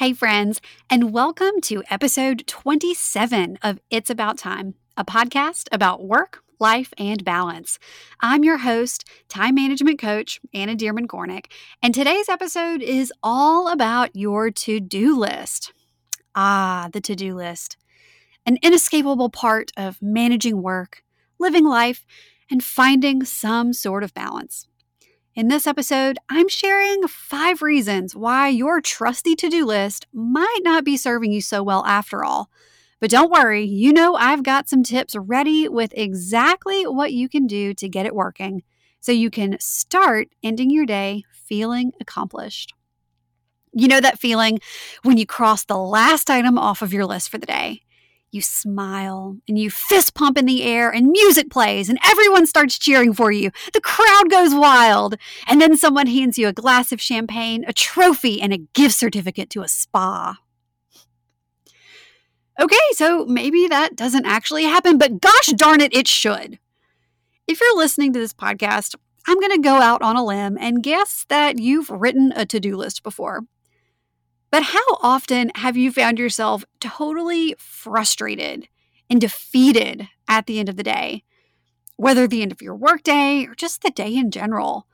Hey, friends, and welcome to episode 27 of It's About Time, a podcast about work, life, and balance. I'm your host, time management coach, Anna Dearmon Kornick, and today's episode is all about your to do list. Ah, the to do list. An inescapable part of managing work, living life, and finding some sort of balance. In this episode, I'm sharing five reasons why your trusty to do list might not be serving you so well after all. But don't worry, you know I've got some tips ready with exactly what you can do to get it working so you can start ending your day feeling accomplished. You know that feeling when you cross the last item off of your list for the day you smile and you fist pump in the air, and music plays, and everyone starts cheering for you. The crowd goes wild. And then someone hands you a glass of champagne, a trophy, and a gift certificate to a spa. Okay, so maybe that doesn't actually happen, but gosh darn it, it should. If you're listening to this podcast, I'm going to go out on a limb and guess that you've written a to do list before. But how often have you found yourself totally frustrated and defeated at the end of the day? Whether the end of your workday or just the day in general,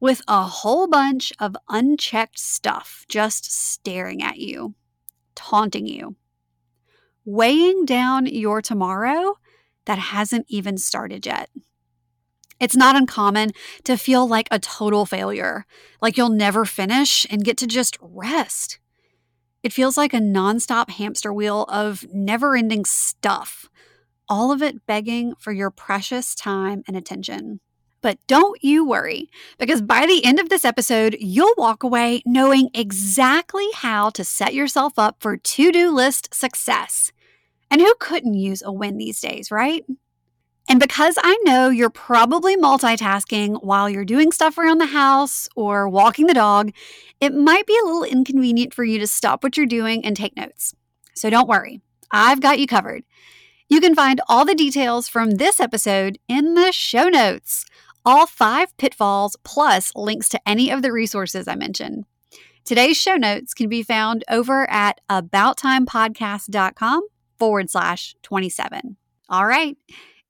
with a whole bunch of unchecked stuff just staring at you, taunting you, weighing down your tomorrow that hasn't even started yet. It's not uncommon to feel like a total failure, like you'll never finish and get to just rest. It feels like a nonstop hamster wheel of never ending stuff, all of it begging for your precious time and attention. But don't you worry, because by the end of this episode, you'll walk away knowing exactly how to set yourself up for to do list success. And who couldn't use a win these days, right? And because I know you're probably multitasking while you're doing stuff around the house or walking the dog, it might be a little inconvenient for you to stop what you're doing and take notes. So don't worry, I've got you covered. You can find all the details from this episode in the show notes, all five pitfalls, plus links to any of the resources I mentioned. Today's show notes can be found over at abouttimepodcast.com forward slash 27. All right.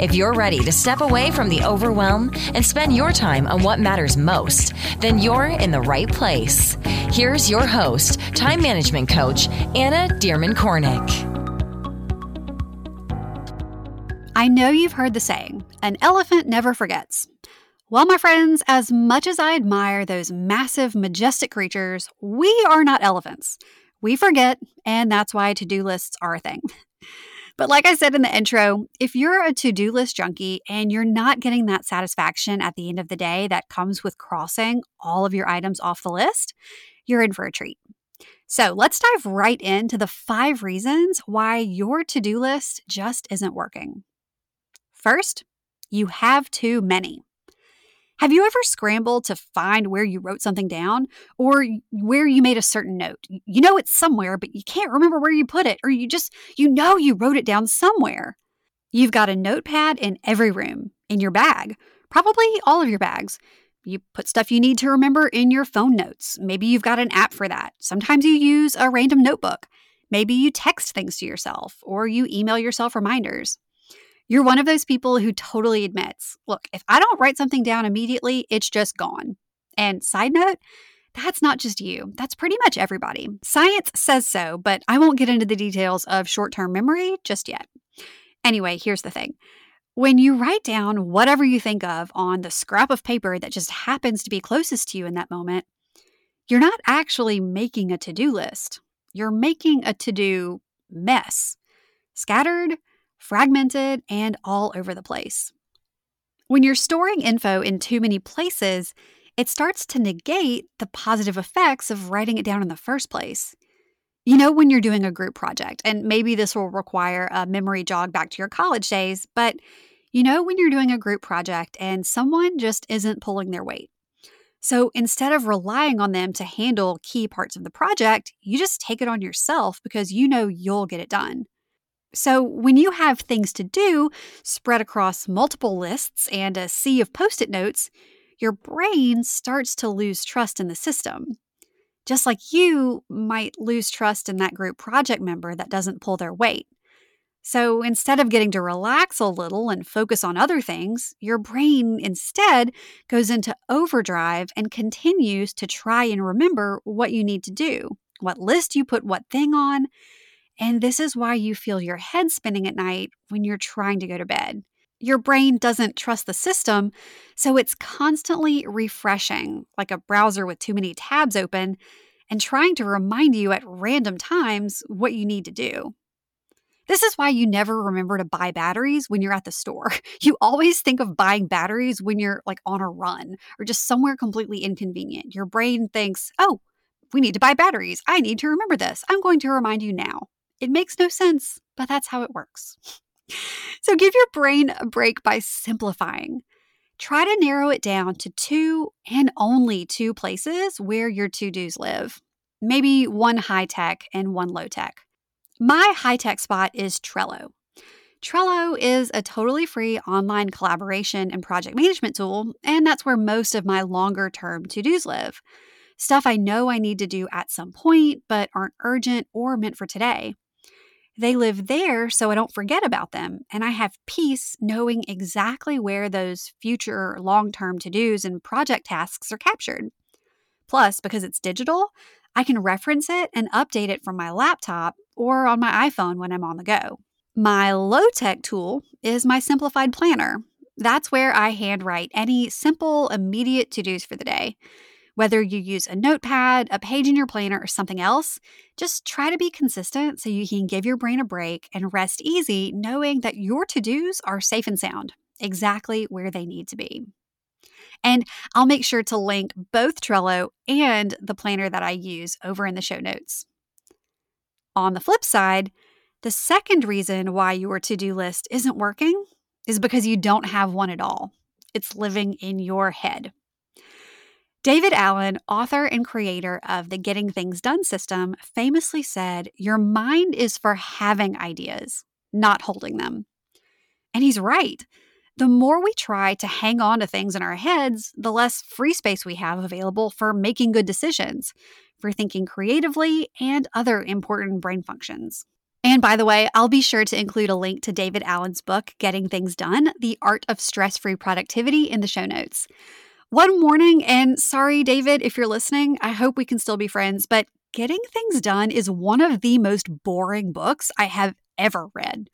If you're ready to step away from the overwhelm and spend your time on what matters most, then you're in the right place. Here's your host, time management coach, Anna Dearmon Kornick. I know you've heard the saying, an elephant never forgets. Well, my friends, as much as I admire those massive, majestic creatures, we are not elephants. We forget, and that's why to do lists are a thing. But like I said in the intro, if you're a to do list junkie and you're not getting that satisfaction at the end of the day that comes with crossing all of your items off the list, you're in for a treat. So let's dive right into the five reasons why your to do list just isn't working. First, you have too many. Have you ever scrambled to find where you wrote something down or where you made a certain note? You know it's somewhere, but you can't remember where you put it, or you just, you know, you wrote it down somewhere. You've got a notepad in every room, in your bag, probably all of your bags. You put stuff you need to remember in your phone notes. Maybe you've got an app for that. Sometimes you use a random notebook. Maybe you text things to yourself or you email yourself reminders. You're one of those people who totally admits, look, if I don't write something down immediately, it's just gone. And side note, that's not just you, that's pretty much everybody. Science says so, but I won't get into the details of short term memory just yet. Anyway, here's the thing. When you write down whatever you think of on the scrap of paper that just happens to be closest to you in that moment, you're not actually making a to do list. You're making a to do mess. Scattered, fragmented, and all over the place. When you're storing info in too many places, it starts to negate the positive effects of writing it down in the first place. You know, when you're doing a group project, and maybe this will require a memory jog back to your college days, but you know, when you're doing a group project and someone just isn't pulling their weight. So instead of relying on them to handle key parts of the project, you just take it on yourself because you know you'll get it done. So, when you have things to do spread across multiple lists and a sea of post it notes, your brain starts to lose trust in the system. Just like you might lose trust in that group project member that doesn't pull their weight. So instead of getting to relax a little and focus on other things, your brain instead goes into overdrive and continues to try and remember what you need to do, what list you put what thing on. And this is why you feel your head spinning at night when you're trying to go to bed. Your brain doesn't trust the system, so it's constantly refreshing, like a browser with too many tabs open, and trying to remind you at random times what you need to do. This is why you never remember to buy batteries when you're at the store. You always think of buying batteries when you're like on a run or just somewhere completely inconvenient. Your brain thinks, oh, we need to buy batteries. I need to remember this. I'm going to remind you now. It makes no sense, but that's how it works. So give your brain a break by simplifying. Try to narrow it down to two and only two places where your to dos live. Maybe one high tech and one low tech. My high tech spot is Trello. Trello is a totally free online collaboration and project management tool, and that's where most of my longer term to dos live. Stuff I know I need to do at some point, but aren't urgent or meant for today. They live there so I don't forget about them, and I have peace knowing exactly where those future long term to dos and project tasks are captured. Plus, because it's digital, I can reference it and update it from my laptop or on my iPhone when I'm on the go. My low tech tool is my simplified planner. That's where I handwrite any simple, immediate to dos for the day. Whether you use a notepad, a page in your planner, or something else, just try to be consistent so you can give your brain a break and rest easy knowing that your to dos are safe and sound, exactly where they need to be. And I'll make sure to link both Trello and the planner that I use over in the show notes. On the flip side, the second reason why your to do list isn't working is because you don't have one at all. It's living in your head. David Allen, author and creator of the Getting Things Done system, famously said, Your mind is for having ideas, not holding them. And he's right. The more we try to hang on to things in our heads, the less free space we have available for making good decisions, for thinking creatively, and other important brain functions. And by the way, I'll be sure to include a link to David Allen's book, Getting Things Done The Art of Stress Free Productivity, in the show notes. One warning, and sorry, David, if you're listening, I hope we can still be friends, but Getting Things Done is one of the most boring books I have ever read.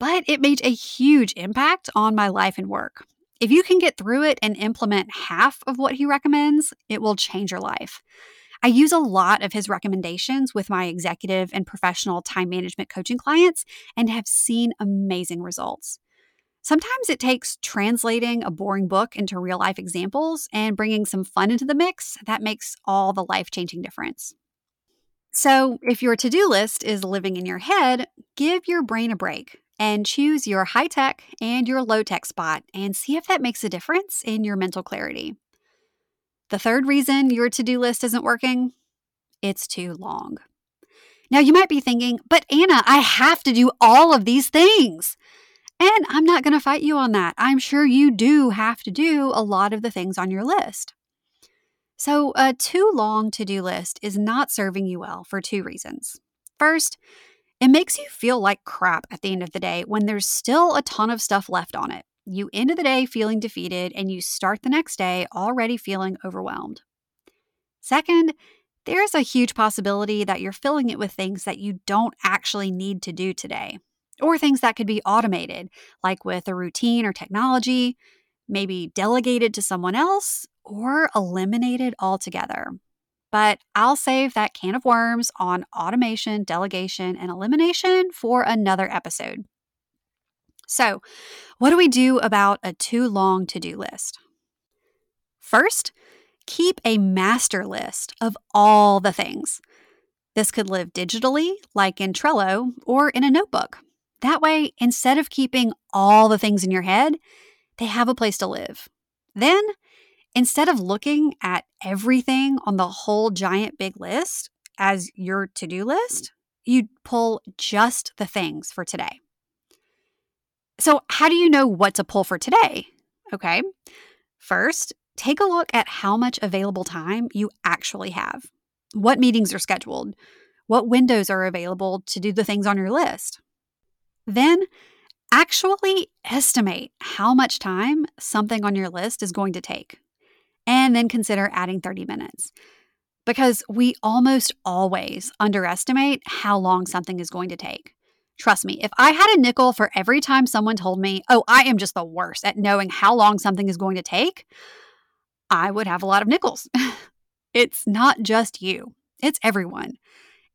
But it made a huge impact on my life and work. If you can get through it and implement half of what he recommends, it will change your life. I use a lot of his recommendations with my executive and professional time management coaching clients and have seen amazing results. Sometimes it takes translating a boring book into real life examples and bringing some fun into the mix that makes all the life changing difference. So, if your to do list is living in your head, give your brain a break and choose your high tech and your low tech spot and see if that makes a difference in your mental clarity. The third reason your to do list isn't working it's too long. Now, you might be thinking, but Anna, I have to do all of these things. And I'm not going to fight you on that. I'm sure you do have to do a lot of the things on your list. So, a too long to do list is not serving you well for two reasons. First, it makes you feel like crap at the end of the day when there's still a ton of stuff left on it. You end the day feeling defeated and you start the next day already feeling overwhelmed. Second, there's a huge possibility that you're filling it with things that you don't actually need to do today or things that could be automated, like with a routine or technology, maybe delegated to someone else, or eliminated altogether. But I'll save that can of worms on automation, delegation, and elimination for another episode. So, what do we do about a too long to do list? First, keep a master list of all the things. This could live digitally, like in Trello or in a notebook. That way, instead of keeping all the things in your head, they have a place to live. Then, instead of looking at everything on the whole giant big list as your to do list, you pull just the things for today. So, how do you know what to pull for today? Okay. First, take a look at how much available time you actually have. What meetings are scheduled? What windows are available to do the things on your list? Then, actually estimate how much time something on your list is going to take. And then consider adding 30 minutes. Because we almost always underestimate how long something is going to take. Trust me, if I had a nickel for every time someone told me, oh, I am just the worst at knowing how long something is going to take, I would have a lot of nickels. it's not just you, it's everyone.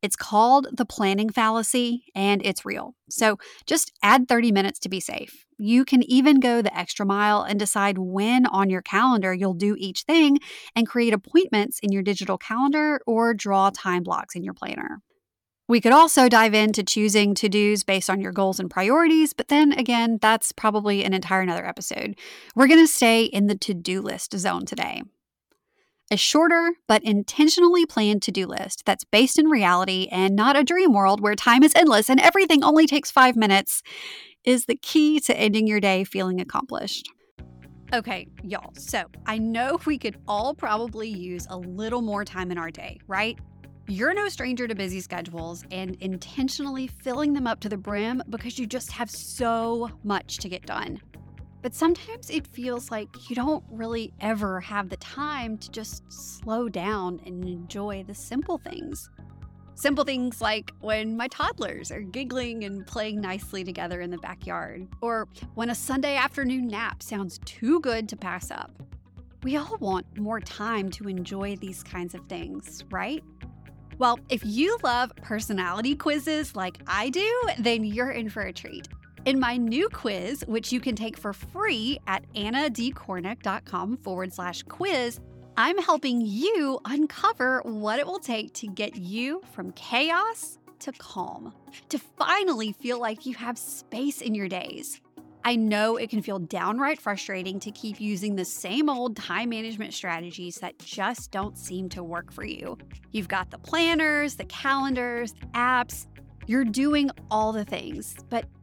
It's called the planning fallacy and it's real. So just add 30 minutes to be safe. You can even go the extra mile and decide when on your calendar you'll do each thing and create appointments in your digital calendar or draw time blocks in your planner. We could also dive into choosing to dos based on your goals and priorities, but then again, that's probably an entire another episode. We're going to stay in the to do list zone today. A shorter but intentionally planned to do list that's based in reality and not a dream world where time is endless and everything only takes five minutes is the key to ending your day feeling accomplished. Okay, y'all, so I know we could all probably use a little more time in our day, right? You're no stranger to busy schedules and intentionally filling them up to the brim because you just have so much to get done. But sometimes it feels like you don't really ever have the time to just slow down and enjoy the simple things. Simple things like when my toddlers are giggling and playing nicely together in the backyard, or when a Sunday afternoon nap sounds too good to pass up. We all want more time to enjoy these kinds of things, right? Well, if you love personality quizzes like I do, then you're in for a treat. In my new quiz, which you can take for free at annadcornick.com forward slash quiz, I'm helping you uncover what it will take to get you from chaos to calm, to finally feel like you have space in your days. I know it can feel downright frustrating to keep using the same old time management strategies that just don't seem to work for you. You've got the planners, the calendars, the apps, you're doing all the things, but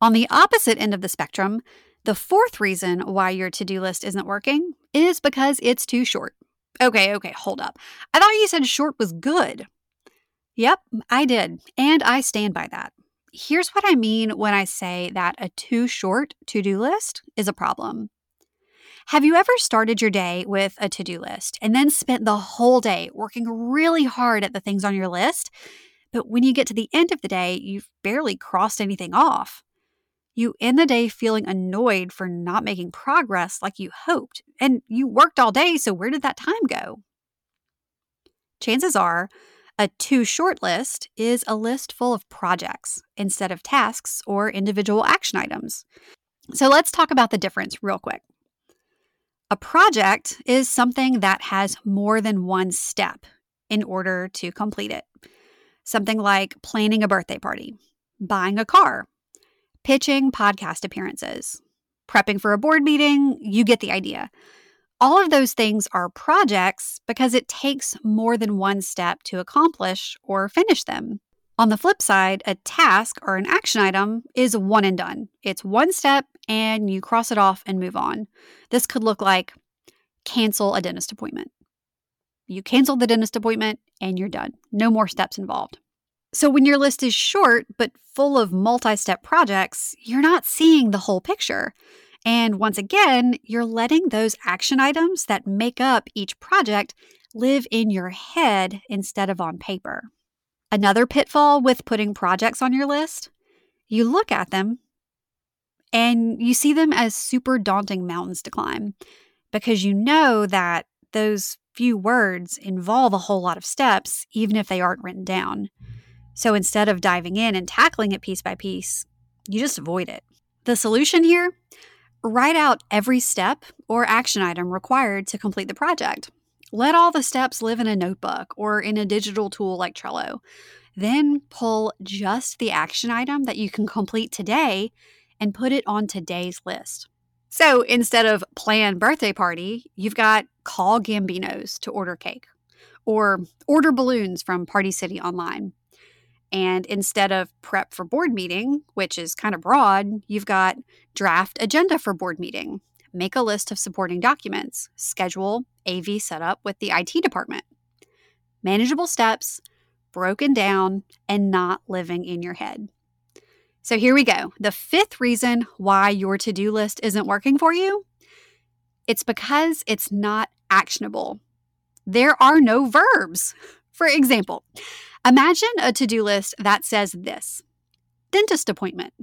On the opposite end of the spectrum, the fourth reason why your to do list isn't working is because it's too short. Okay, okay, hold up. I thought you said short was good. Yep, I did. And I stand by that. Here's what I mean when I say that a too short to do list is a problem. Have you ever started your day with a to do list and then spent the whole day working really hard at the things on your list? But when you get to the end of the day, you've barely crossed anything off. You end the day feeling annoyed for not making progress like you hoped, and you worked all day, so where did that time go? Chances are, a too short list is a list full of projects instead of tasks or individual action items. So let's talk about the difference real quick. A project is something that has more than one step in order to complete it. Something like planning a birthday party, buying a car, pitching podcast appearances, prepping for a board meeting, you get the idea. All of those things are projects because it takes more than one step to accomplish or finish them. On the flip side, a task or an action item is one and done. It's one step and you cross it off and move on. This could look like cancel a dentist appointment. You cancel the dentist appointment and you're done. No more steps involved. So, when your list is short but full of multi step projects, you're not seeing the whole picture. And once again, you're letting those action items that make up each project live in your head instead of on paper. Another pitfall with putting projects on your list you look at them and you see them as super daunting mountains to climb because you know that those few words involve a whole lot of steps, even if they aren't written down. So instead of diving in and tackling it piece by piece, you just avoid it. The solution here write out every step or action item required to complete the project. Let all the steps live in a notebook or in a digital tool like Trello. Then pull just the action item that you can complete today and put it on today's list. So instead of plan birthday party, you've got call Gambinos to order cake or order balloons from Party City online. And instead of prep for board meeting, which is kind of broad, you've got draft agenda for board meeting, make a list of supporting documents, schedule AV setup with the IT department. Manageable steps, broken down, and not living in your head. So here we go. The fifth reason why your to do list isn't working for you it's because it's not actionable. There are no verbs. For example, imagine a to do list that says this dentist appointment,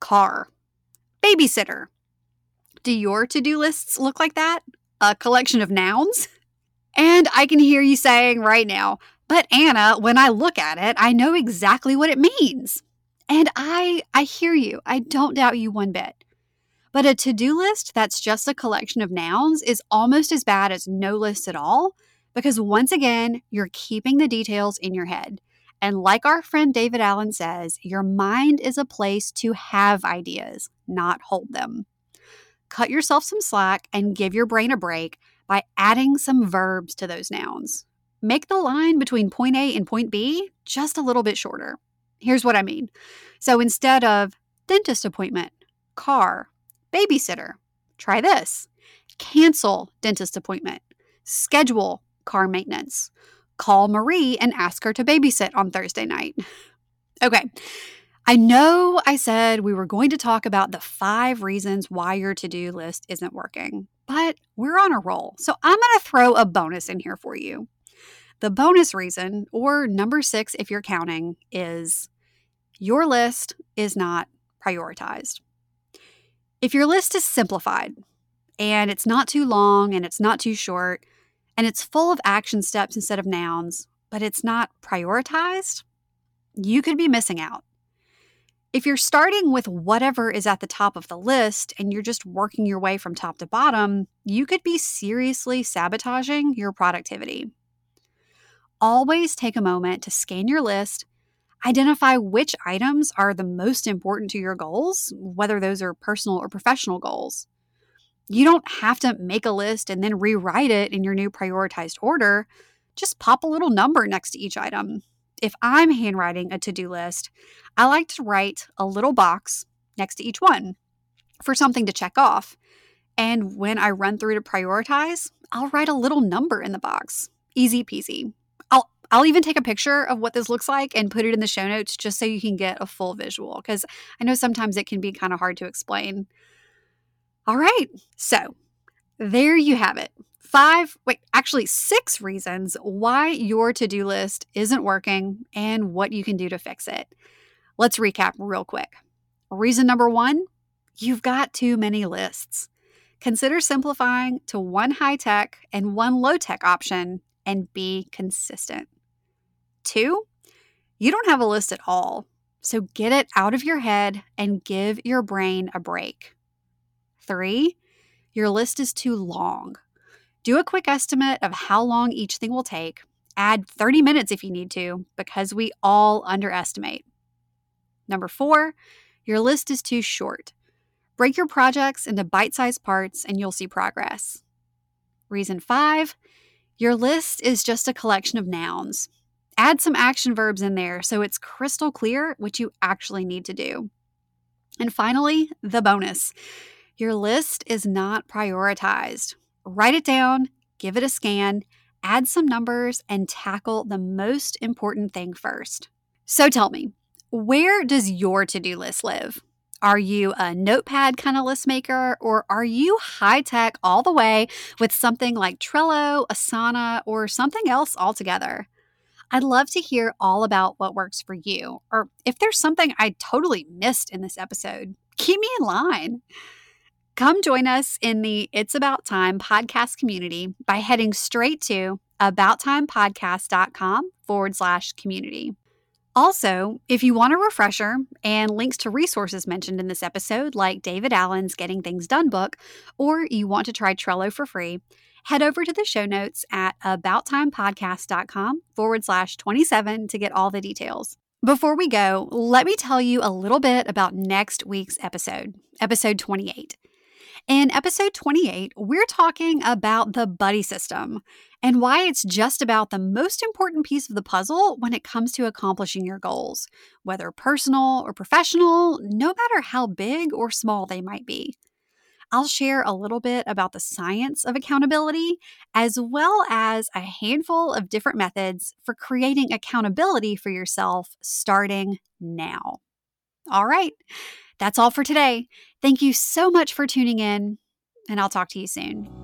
car, babysitter. Do your to do lists look like that? A collection of nouns? And I can hear you saying right now, but Anna, when I look at it, I know exactly what it means. And I I hear you. I don't doubt you one bit. But a to-do list that's just a collection of nouns is almost as bad as no list at all because once again, you're keeping the details in your head. And like our friend David Allen says, your mind is a place to have ideas, not hold them. Cut yourself some slack and give your brain a break by adding some verbs to those nouns. Make the line between point A and point B just a little bit shorter. Here's what I mean. So instead of dentist appointment, car, babysitter, try this. Cancel dentist appointment, schedule car maintenance. Call Marie and ask her to babysit on Thursday night. Okay, I know I said we were going to talk about the five reasons why your to do list isn't working, but we're on a roll. So I'm going to throw a bonus in here for you. The bonus reason, or number six if you're counting, is your list is not prioritized. If your list is simplified and it's not too long and it's not too short, and it's full of action steps instead of nouns, but it's not prioritized, you could be missing out. If you're starting with whatever is at the top of the list and you're just working your way from top to bottom, you could be seriously sabotaging your productivity. Always take a moment to scan your list, identify which items are the most important to your goals, whether those are personal or professional goals. You don't have to make a list and then rewrite it in your new prioritized order. Just pop a little number next to each item. If I'm handwriting a to do list, I like to write a little box next to each one for something to check off. And when I run through to prioritize, I'll write a little number in the box. Easy peasy. I'll I'll even take a picture of what this looks like and put it in the show notes just so you can get a full visual because I know sometimes it can be kind of hard to explain. All right. So there you have it. Five, wait, actually six reasons why your to do list isn't working and what you can do to fix it. Let's recap real quick. Reason number one you've got too many lists. Consider simplifying to one high tech and one low tech option and be consistent. Two, you don't have a list at all. So get it out of your head and give your brain a break. Three, your list is too long. Do a quick estimate of how long each thing will take. Add 30 minutes if you need to, because we all underestimate. Number four, your list is too short. Break your projects into bite sized parts and you'll see progress. Reason five, your list is just a collection of nouns. Add some action verbs in there so it's crystal clear what you actually need to do. And finally, the bonus your list is not prioritized. Write it down, give it a scan, add some numbers, and tackle the most important thing first. So tell me, where does your to do list live? Are you a notepad kind of list maker, or are you high tech all the way with something like Trello, Asana, or something else altogether? I'd love to hear all about what works for you, or if there's something I totally missed in this episode, keep me in line. Come join us in the It's About Time podcast community by heading straight to abouttimepodcast.com forward slash community. Also, if you want a refresher and links to resources mentioned in this episode, like David Allen's Getting Things Done book, or you want to try Trello for free, head over to the show notes at abouttimepodcast.com forward slash 27 to get all the details. Before we go, let me tell you a little bit about next week's episode, episode 28. In episode 28, we're talking about the buddy system and why it's just about the most important piece of the puzzle when it comes to accomplishing your goals, whether personal or professional, no matter how big or small they might be. I'll share a little bit about the science of accountability, as well as a handful of different methods for creating accountability for yourself starting now. All right, that's all for today. Thank you so much for tuning in, and I'll talk to you soon.